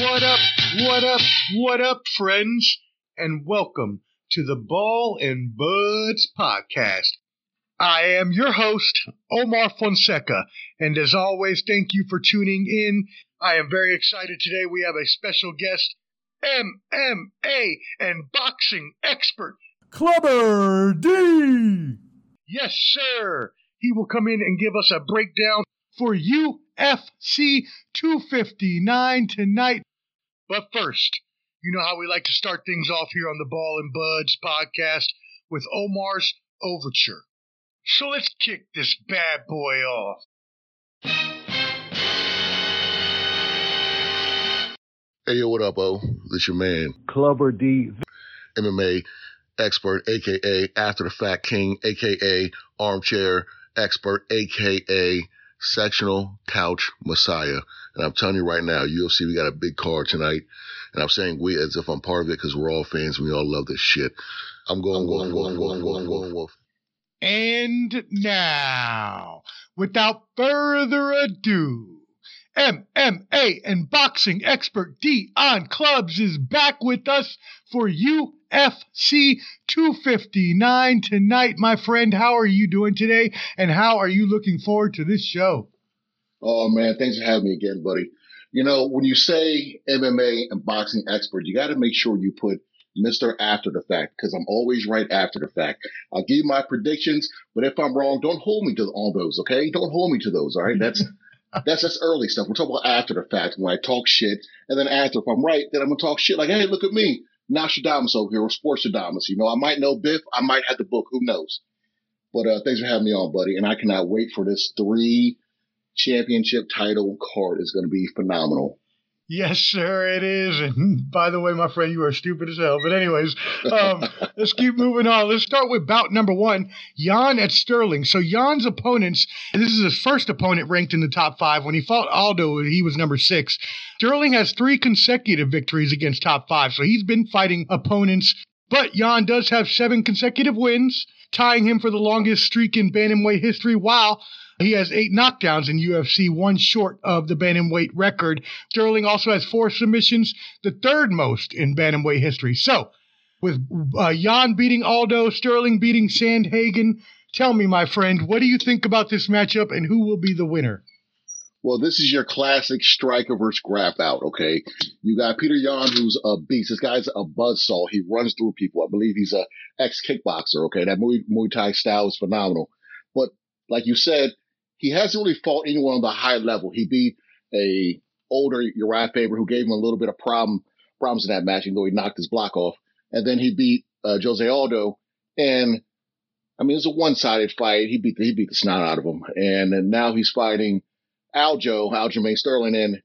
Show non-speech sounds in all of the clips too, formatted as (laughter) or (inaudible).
What up, what up, what up, friends? And welcome to the Ball and Buds podcast. I am your host, Omar Fonseca, and as always, thank you for tuning in. I am very excited today. We have a special guest, MMA and boxing expert, Clubber D. Yes, sir. He will come in and give us a breakdown for UFC 259 tonight. But first, you know how we like to start things off here on the Ball and Buds podcast with Omar's Overture. So let's kick this bad boy off. Hey, yo, what up, O? This your man, Clubber D. MMA expert, aka After the Fact King, aka Armchair Expert, aka Sectional Couch Messiah. And I'm telling you right now, UFC, we got a big card tonight. And I'm saying we as if I'm part of it because we're all fans. We all love this shit. I'm going, going, going, going, going, going, Wolf. And now, without further ado, MMA and boxing expert Dion Clubs is back with us for UFC 259 tonight, my friend. How are you doing today? And how are you looking forward to this show? Oh, man, thanks for having me again, buddy. You know, when you say MMA and boxing expert, you got to make sure you put Mr. After the Fact because I'm always right after the fact. I'll give you my predictions, but if I'm wrong, don't hold me to all those, okay? Don't hold me to those, all right? That's that's that's early stuff. We're talking about after the fact when I talk shit, and then after, if I'm right, then I'm gonna talk shit like, hey, look at me, Nostradamus over here, or Sportsadamus. You know, I might know Biff, I might have the book, who knows? But uh, thanks for having me on, buddy, and I cannot wait for this three championship title card. It's gonna be phenomenal. Yes, sir, it is. And by the way, my friend, you are stupid as hell. But anyways, um, (laughs) let's keep moving on. Let's start with bout number one, Yan at Sterling. So Yan's opponents, this is his first opponent ranked in the top five. When he fought Aldo, he was number six. Sterling has three consecutive victories against top five. So he's been fighting opponents. But Yan does have seven consecutive wins, tying him for the longest streak in bantamweight history, while he has eight knockdowns in UFC, one short of the bantamweight record. Sterling also has four submissions, the third most in bantamweight history. So, with uh, Yan beating Aldo, Sterling beating Sandhagen, tell me, my friend, what do you think about this matchup and who will be the winner? Well, this is your classic striker versus grappler, okay? You got Peter Yan, who's a beast. This guy's a buzzsaw. He runs through people. I believe he's a ex kickboxer, okay? That Muay, Muay Thai style is phenomenal. But like you said, he hasn't really fought anyone on the high level. He beat a older Urijah Faber who gave him a little bit of problem problems in that match, even though he knocked his block off. And then he beat uh, Jose Aldo, and I mean, it was a one-sided fight. He beat the, he beat the snot out of him, and, and now he's fighting Aljo, Aljamain Sterling, and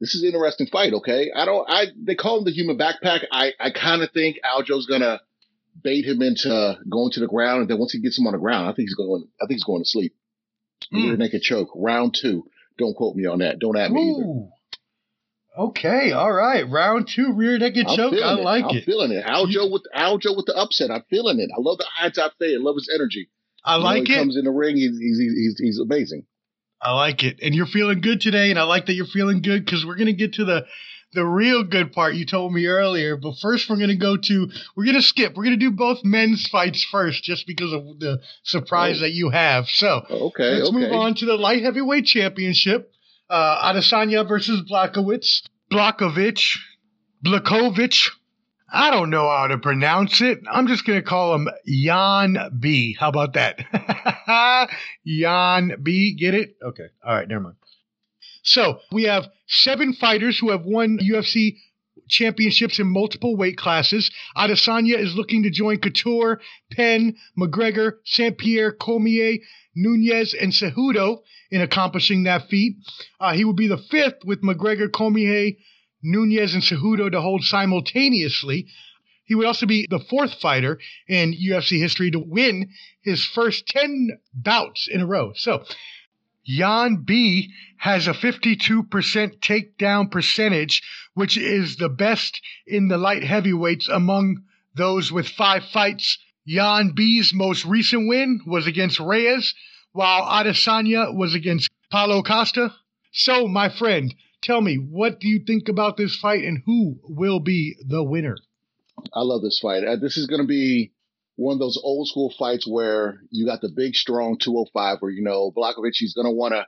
this is an interesting fight. Okay, I don't. I they call him the human backpack. I I kind of think Aljo's gonna bait him into going to the ground, and then once he gets him on the ground, I think he's going. I think he's going to sleep. Rear Mm. naked choke, round two. Don't quote me on that. Don't at me either. Ooh. Okay, all right. Round two, rear naked I'm choke. I feeling it. like I'm it. feeling it. Aljo with Aljo with the upset. I'm feeling it. I love the high top fade. I love his energy. I You know, like he it. comes in the ring. He's he's he's, he's amazing. I like it. And you're feeling good today, and I like that you're feeling good because we're gonna get to the the real good part you told me earlier. But first, we're gonna go to we're gonna skip. We're gonna do both men's fights first, just because of the surprise Oh. that you have. So Okay, let's okay. move on to the light heavyweight championship. Uh, Adesanya versus Blakowicz. Blakovich. Blakovich. I don't know how to pronounce it. I'm just going to call him Jan B. How about that? (laughs) Jan B. Get it? Okay. All right. Never mind. So we have seven fighters who have won UFC championships in multiple weight classes. Adesanya is looking to join Couture, Penn, McGregor, St. Pierre, Cormier, Nunes, and Cejudo in accomplishing that feat. Uh, he would be the fifth with McGregor, Cormier, Nunes, and Cejudo to hold simultaneously. He would also be the fourth fighter in UFC history to win his first 10 bouts in a row. So, Jan B has a 52% takedown percentage, which is the best in the light heavyweights among those with five fights. Jan B's most recent win was against Reyes, while Adesanya was against Paulo Costa. So, my friend, tell me, what do you think about this fight and who will be the winner? I love this fight. Uh, this is going to be one of those old school fights where you got the big, strong 205, where, you know, Blachowicz, he's going to want to,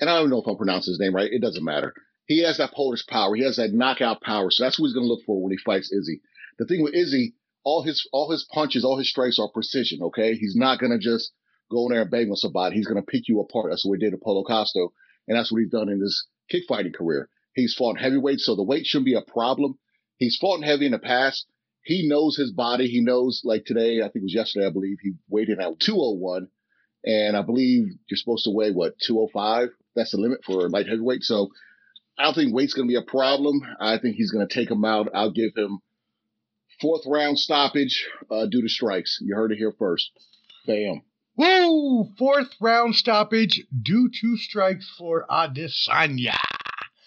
and I don't know if I'm pronouncing his name right. It doesn't matter. He has that Polish power. He has that knockout power. So that's what he's going to look for when he fights Izzy. The thing with Izzy, all his all his punches, all his strikes are precision. Okay, he's not going to just go in there and bang on somebody. He's going to pick you apart. That's what he did to Paulo Costa, and that's what he's done in his kick fighting career. He's fought heavyweight, so the weight shouldn't be a problem. He's fought in heavy in the past. He knows his body. He knows, like today, I think it was yesterday, I believe, he weighed in at 201. And I believe you're supposed to weigh, what, 205? That's the limit for light heavyweight. So I don't think weight's going to be a problem. I think he's going to take him out. I'll give him fourth round stoppage uh, due to strikes. You heard it here first. Bam. Woo! Fourth round stoppage due to strikes for Adesanya.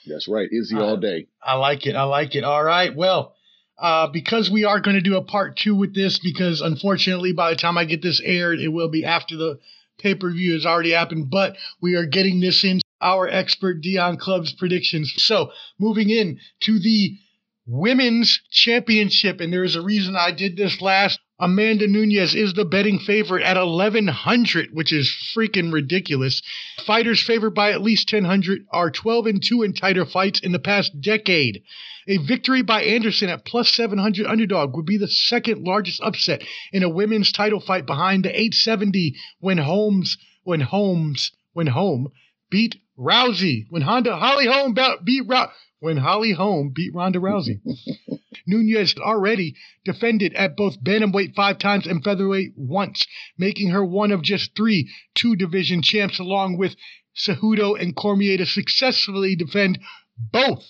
That's right. Izzy all Uh, day. I like it. I like it. All right. Well, uh, because we are going to do a part two with this, because unfortunately, by the time I get this aired, it will be after the pay per view has already happened. But we are getting this in our expert Dion Club's predictions. So moving in to the women's championship, and there is a reason I did this last. Amanda Nunes is the betting favorite at 1100, which is freaking ridiculous. Fighters favored by at least 1000 are 12 and 2 in tighter fights in the past decade. A victory by Anderson at plus 700 underdog would be the second largest upset in a women's title fight behind the 870 when Holmes when Holmes when Holm beat Rousey when Honda Holly Holm beat Rou- when Holly Holm beat Ronda Rousey. (laughs) Nunes already defended at both bantamweight five times and featherweight once, making her one of just three two division champs, along with Cejudo and Cormier to successfully defend both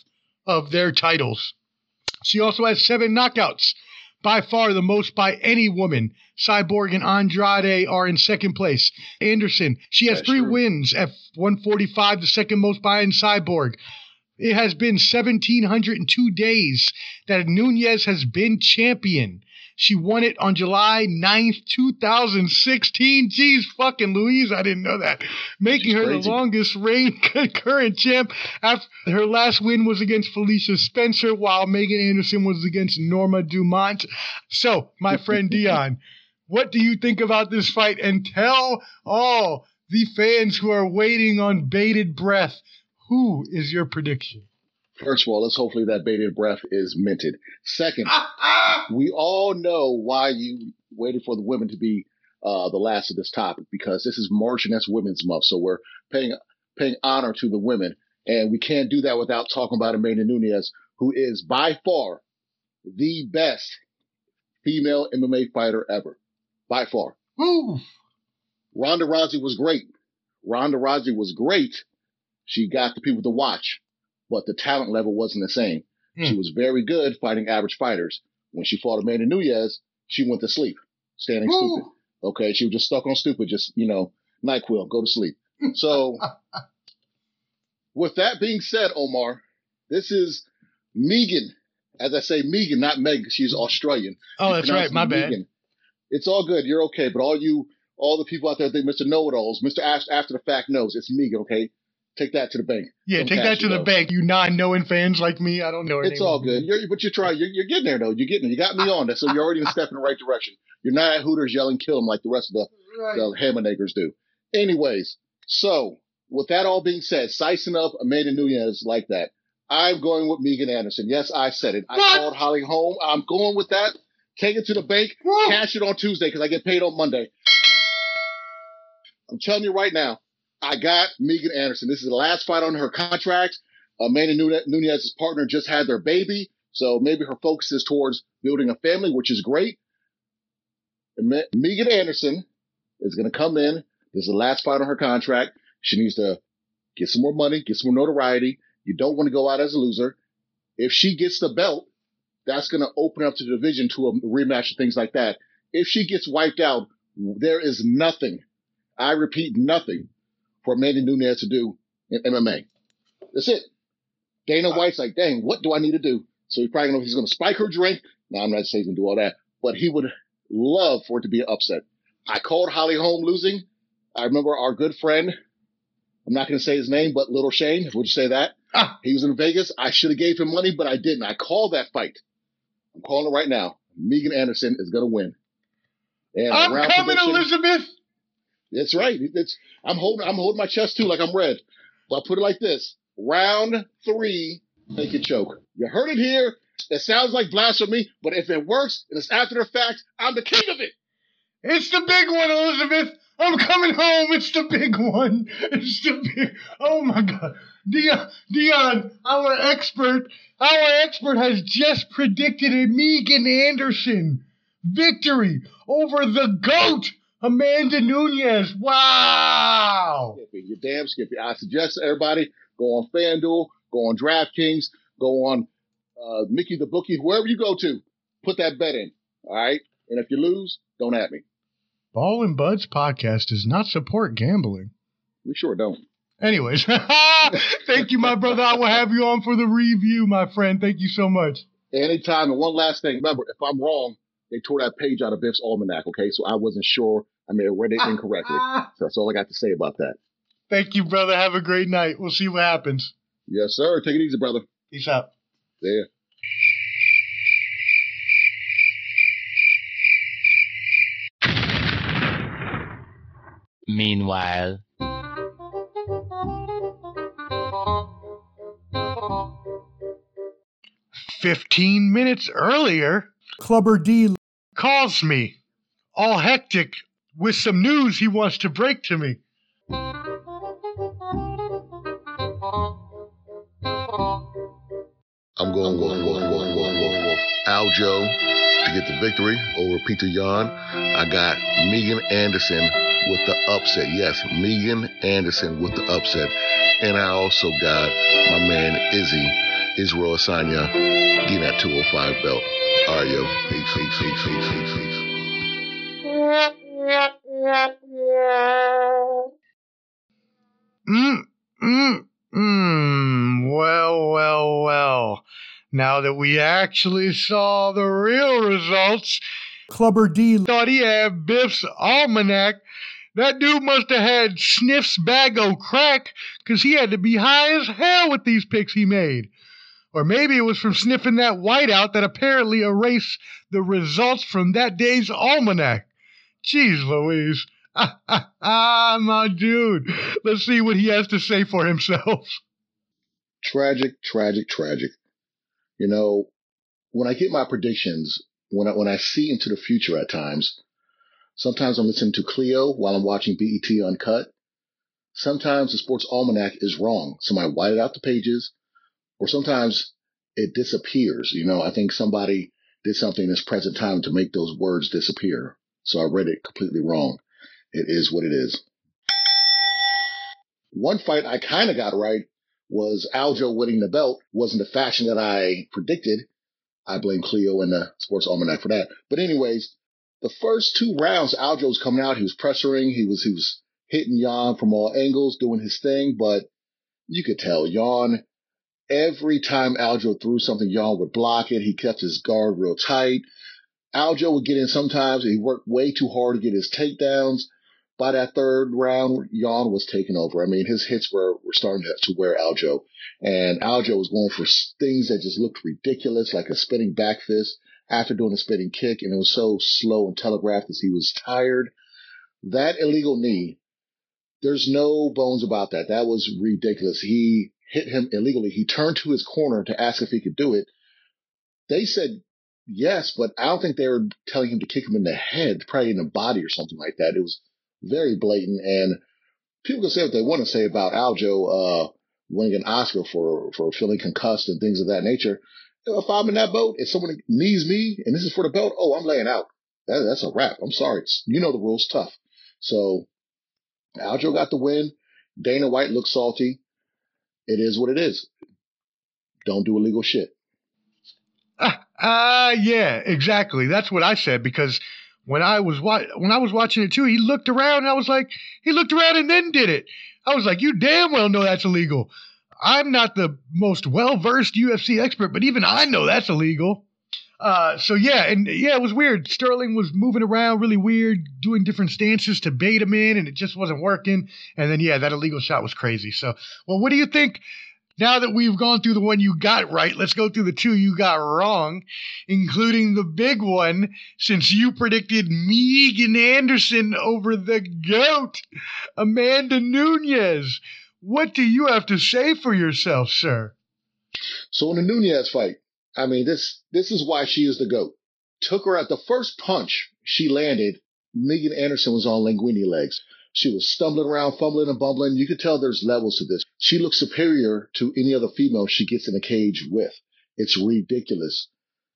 of their titles. She also has seven knockouts, by far the most by any woman. Cyborg and Andrade are in second place. Anderson, she has That's three true. wins at 145, the second most behind Cyborg. It has been 1,702 days that Nunes has been champion. She won it on July 9th, 2016. Jeez, fucking Louise, I didn't know that. Making her the longest reign (laughs) current champ. After her last win was against Felicia Spencer, while Megan Anderson was against Norma Dumont. So, my friend (laughs) Dion, what do you think about this fight? And tell all the fans who are waiting on bated breath, who is your prediction? First of all, let's hopefully that bated breath is minted. Second, (laughs) we all know why you waited for the women to be uh, the last of this topic because this is Marchioness Women's Month, so we're paying paying honor to the women, and we can't do that without talking about Amanda Nunes, who is by far the best female MMA fighter ever, by far. Woo! Ronda Rousey was great. Ronda Rousey was great. She got the people to watch, but the talent level wasn't the same. She Hmm. was very good fighting average fighters. When she fought Amanda Nunes, she went to sleep, standing Woo! stupid. Okay, she was just stuck on stupid, just you know, Nyquil, go to sleep. So, (laughs) with that being said, Omar, this is Megan. As I say, Megan, not Meg. She's Australian. Oh, You that's right. My it bad. It's all good. You're okay. But all you, all the people out there think Mr. Know-it-alls, Mr. After the fact knows it's Megan. Okay, take that to the bank. Yeah, take that to the bank, you non-knowing fans like me. I don't know. It's all good. You're, but you're trying. You're, you're getting there though. You're getting there. You got me on that, so you're already in step in the right direction. You're not at Hooters yelling "kill him" like the rest of the Right. the do. Anyways, so with that all being said, sizing up Amanda Nunes like that, I'm going with Megan Anderson. Yes, I said it. I What? called Holly Holm. I'm going with that. Take it to the bank. Cash it on Tuesday because I get paid on Monday. I'm telling you right now, I got Megan Anderson. This is the last fight on her contract. Amanda Nune- Nunes's partner just had their baby, so maybe her focus is towards building a family, which is great. And Megan Anderson is going to come in. This is the last fight on her contract. She needs to get some more money, get some more notoriety. You don't want to go out as a loser. If she gets the belt, that's going to open up the division to a rematch and things like that. If she gets wiped out, there is nothing, I repeat, nothing for Amanda Nunes to do in MMA. That's it. Dana White's like, dang, what do I need to do? So he probably know he's going to spike her drink. Now, I'm not saying he's going to do all that, but he would love for it to be an upset. I called Holly Holm losing. I remember our good friend I'm not going to say his name, but Little Shane. Would you say that? Ah. He was in Vegas. I should have gave him money, but I didn't. I called that fight. I'm calling it right now. Megan Anderson is going to win. And I'm coming, Elizabeth. That's right. It's I'm holding I'm holding my chest too, like I'm red. But I'll put it like this: round three, make it choke. You heard it here. It sounds like blasphemy, but if it works and it's after the fact, I'm the king of it. It's the big one, Elizabeth. I'm coming home. It's the big one. It's the big. Oh my God, Dion, Dion, our expert, our expert has just predicted a Megan Anderson victory over the goat, Amanda Nunes. Wow. Skippy, you're damn skippy. I suggest everybody go on FanDuel, go on DraftKings, go on uh, Mickey the Bookie, wherever you go to, put that bet in. All right. And if you lose, don't at me. Ball and Buds podcast does not support gambling. We sure don't. Anyways, (laughs) thank you, my brother. I will have you on for the review, my friend. Thank you so much. Anytime. And one last thing. Remember, if I'm wrong, they tore that page out of Biff's almanac. Okay, so I wasn't sure. I may have read it incorrectly. So (laughs) that's all I got to say about that. Thank you, brother. Have a great night. We'll see what happens. Yes, sir. Take it easy, brother. Peace out. There. Meanwhile, 15 minutes earlier, Clubber D. calls me, all hectic, with some news he wants to break to me. I'm going, going, going, going, going, going Aljo to get the victory over Peter Yan. I got Megan Anderson with the upset. Yes, Megan Anderson with the upset. And I also got my man Izzy, Israel Asanya, getting that 205 belt. Yo. Peace, peace, peace, peace, peace, peace. Mm, mm, mm. Well, well, well. Now that we actually saw the real results, Clubber D. thought he had Biff's almanac. That dude must have had Sniff's bag o' crack, 'cause he had to be high as hell with these picks he made. Or maybe it was from sniffing that whiteout that apparently erased the results from that day's almanac. Jeez Louise. Ah, (laughs) my dude. Let's see what he has to say for himself. Tragic, tragic, tragic. You know, when I get my predictions, when I, when I see into the future at times, sometimes I'm listening to Cleo while I'm watching BET Uncut. Sometimes the sports almanac is wrong. Somebody whited out the pages, or sometimes it disappears. You know, I think somebody did something in this present time to make those words disappear. So I read it completely wrong. It is what it is. One fight I kind of got right was Aljo winning the belt. Wasn't the fashion that I predicted. I blame Cleo and the Sports Almanac for that. But anyways, the first two rounds, Aljo was coming out. He was pressuring. He was he was hitting Yan from all angles, doing his thing. But you could tell Yan. Every time Aljo threw something, Yan would block it. He kept his guard real tight. Aljo would get in sometimes. He worked way too hard to get his takedowns. By that third round, Yan was taking over. I mean, his hits were, were starting to wear Aljo. And Aljo was going for things that just looked ridiculous, like a spinning back fist after doing a spinning kick. And it was so slow and telegraphed as he was tired. That illegal knee, there's no bones about that. That was ridiculous. He hit him illegally. He turned to his corner to ask if he could do it. They said yes, but I don't think they were telling him to kick him in the head, probably in the body or something like that. It was very blatant. And people can say what they want to say about Aljo uh, winning an Oscar for for feeling concussed and things of that nature. If I'm in that boat, if someone knees me and this is for the belt, oh, I'm laying out. That, that's a wrap. I'm sorry. It's, you know the rules, tough. So Aljo got the win. Dana White looks salty. It is what it is. Don't do illegal shit. Ah, ah, yeah, exactly. That's what I said because when I was wa- when I was watching it too, he looked around and I was like, he looked around and then did it. I was like, you damn well know that's illegal. I'm not the most well versed UFC expert, but even I know that's illegal. Uh, so yeah, and yeah, it was weird. Sterling was moving around really weird, doing different stances to bait him in, and it just wasn't working. And then yeah, that illegal shot was crazy. So, well, what do you think? Now that we've gone through the one you got right, let's go through the two you got wrong, including the big one, since you predicted Megan Anderson over the GOAT, Amanda Nunes. What do you have to say for yourself, sir? So in the Nunes fight, I mean, this this is why she is the GOAT. Took her at the first punch she landed, Megan Anderson was on linguini legs. She was stumbling around, fumbling and bumbling. You could tell there's levels to this. She looks superior to any other female she gets in a cage with. It's ridiculous.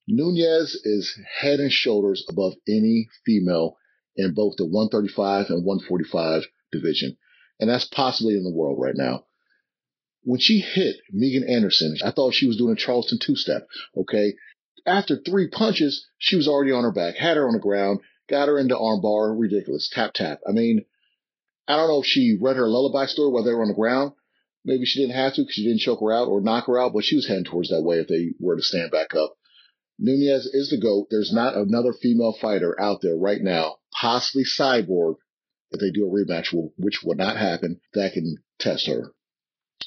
Nunes is head and shoulders above any female in both the 135 and 145 division. And that's possibly in the world right now. When she hit Megan Anderson, I thought she was doing a Charleston two step. Okay. After three punches, she was already on her back, had her on the ground, got her into armbar. Ridiculous. Tap, tap. I mean, I don't know if she read her lullaby story while they were on the ground. Maybe she didn't have to because she didn't choke her out or knock her out, but she was heading towards that way if they were to stand back up. Nunes is the GOAT. There's not another female fighter out there right now, possibly Cyborg, if they do a rematch, which will not happen, that can test her.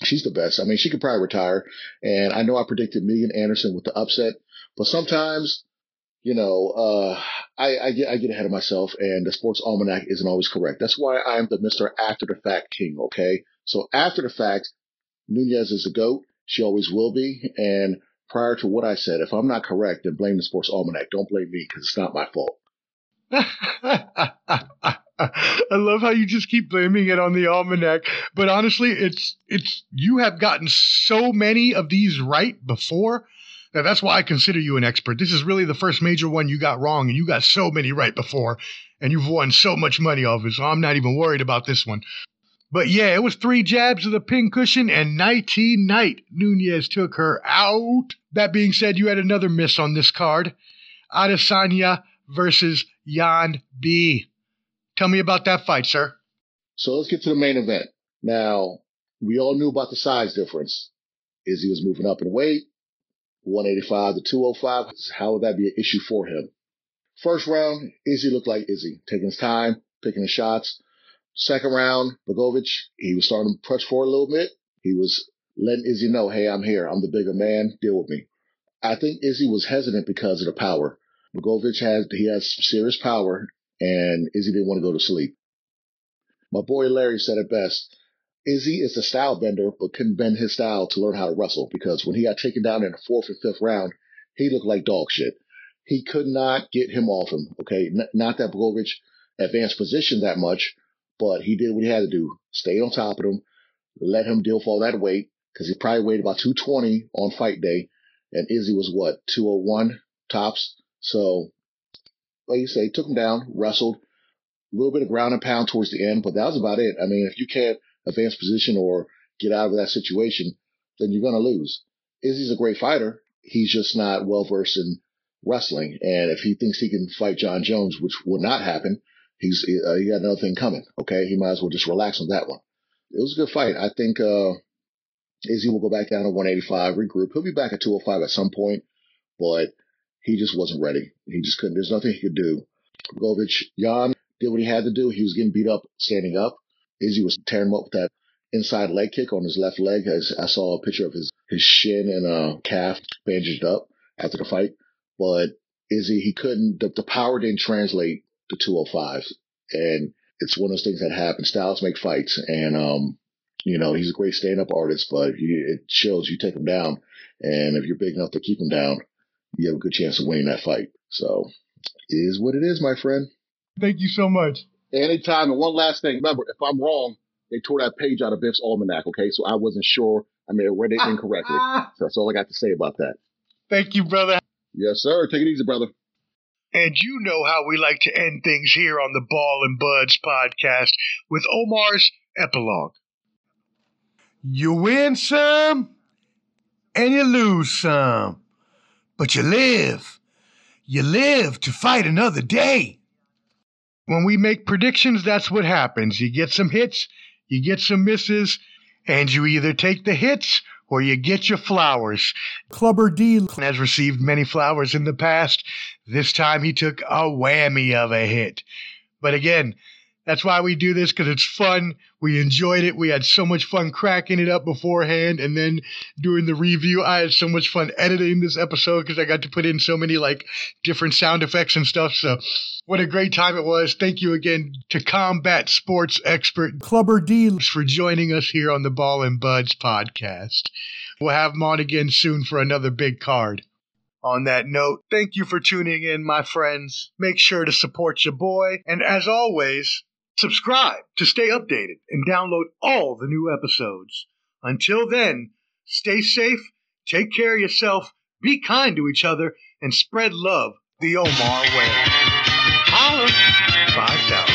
She's the best. I mean, she could probably retire. And I know I predicted Megan Anderson with the upset, but sometimes you know, uh, I, I, get I get ahead of myself, and the sports almanac isn't always correct. That's why I'm the Mister After the Fact King. Okay, so after the fact, Nunes is a goat. She always will be. And prior to what I said, if I'm not correct, then blame the sports almanac. Don't blame me because it's not my fault. (laughs) I love how you just keep blaming it on the almanac, but honestly, it's it's you have gotten so many of these right before now, that's why I consider you an expert. This is really the first major one you got wrong, and you got so many right before, and you've won so much money off it, so I'm not even worried about this one. But yeah, it was three jabs of the pincushion, and nighty night, Nunes took her out. That being said, you had another miss on this card Adesanya versus Yan B. Tell me about that fight, sir. So let's get to the main event. Now, we all knew about the size difference. Izzy was moving up in weight. 185 to 205. How would that be an issue for him? First round, Izzy looked like Izzy, taking his time, picking his shots. Second round, Bogovic, he was starting to press forward a little bit. He was letting Izzy know, hey, I'm here. I'm the bigger man. Deal with me. I think Izzy was hesitant because of the power. Bogovic has, he has serious power and Izzy didn't want to go to sleep. My boy Larry said it best. Izzy is a style bender, but couldn't bend his style to learn how to wrestle because when he got taken down in the fourth and fifth round, he looked like dog shit. He could not get him off him. Okay. N- not that Blachowicz advanced position that much, but he did what he had to do. Stayed on top of him, let him deal for all that weight because he probably weighed about 220 on fight day. And Izzy was what, 201 tops. So, like you say, took him down, wrestled, a little bit of ground and pound towards the end, but that was about it. I mean, if you can't advance position or get out of that situation, then you're going to lose. Izzy's a great fighter. He's just not well versed in wrestling. And if he thinks he can fight Jon Jones, which will not happen, he's uh, he got another thing coming. Okay, he might as well just relax on that one. It was a good fight. I think uh, Izzy will go back down to 185, regroup. He'll be back at 205 at some point, but he just wasn't ready. He just couldn't. There's nothing he could do. Blachowicz, Jan did what he had to do. He was getting beat up standing up. Izzy was tearing him up with that inside leg kick on his left leg. As I saw a picture of his, his shin and uh, calf bandaged up after the fight. But Izzy, he couldn't, the, the power didn't translate to 205. And it's one of those things that happen. Styles make fights. And, um, you know, he's a great stand up artist, but you, it shows you take him down. And if you're big enough to keep him down, you have a good chance of winning that fight. So, is what it is, my friend. Thank you so much anytime. And one last thing, remember, if I'm wrong, they tore that page out of Biff's almanac. Okay, so I wasn't sure. I may have read it incorrectly. so (laughs) that's all I got to say about that. Thank you, brother. Yes, sir. Take it easy, brother. And you know how we like to end things here on the Ball and Buds podcast with Omar's epilogue. You win some and you lose some, but you live. You live to fight another day when we make predictions, that's what happens. You get some hits, you get some misses, and you either take the hits or you get your flowers. Clubber D. Has received many flowers in the past. This time he took a whammy of a hit. But again, that's why we do this because it's fun. We enjoyed it. We had so much fun cracking it up beforehand, and then doing the review. I had so much fun editing this episode because I got to put in so many like different sound effects and stuff. So, what a great time it was! Thank you again to Combat Sports Expert Clubber D. for joining us here on the Ball and Buds podcast. We'll have him on again soon for another big card. On that note, thank you for tuning in, my friends. Make sure to support your boy, and as always, subscribe to stay updated and download all the new episodes. Until then, stay safe, take care of yourself, be kind to each other, and spread love the Omar way. Holla! 5000.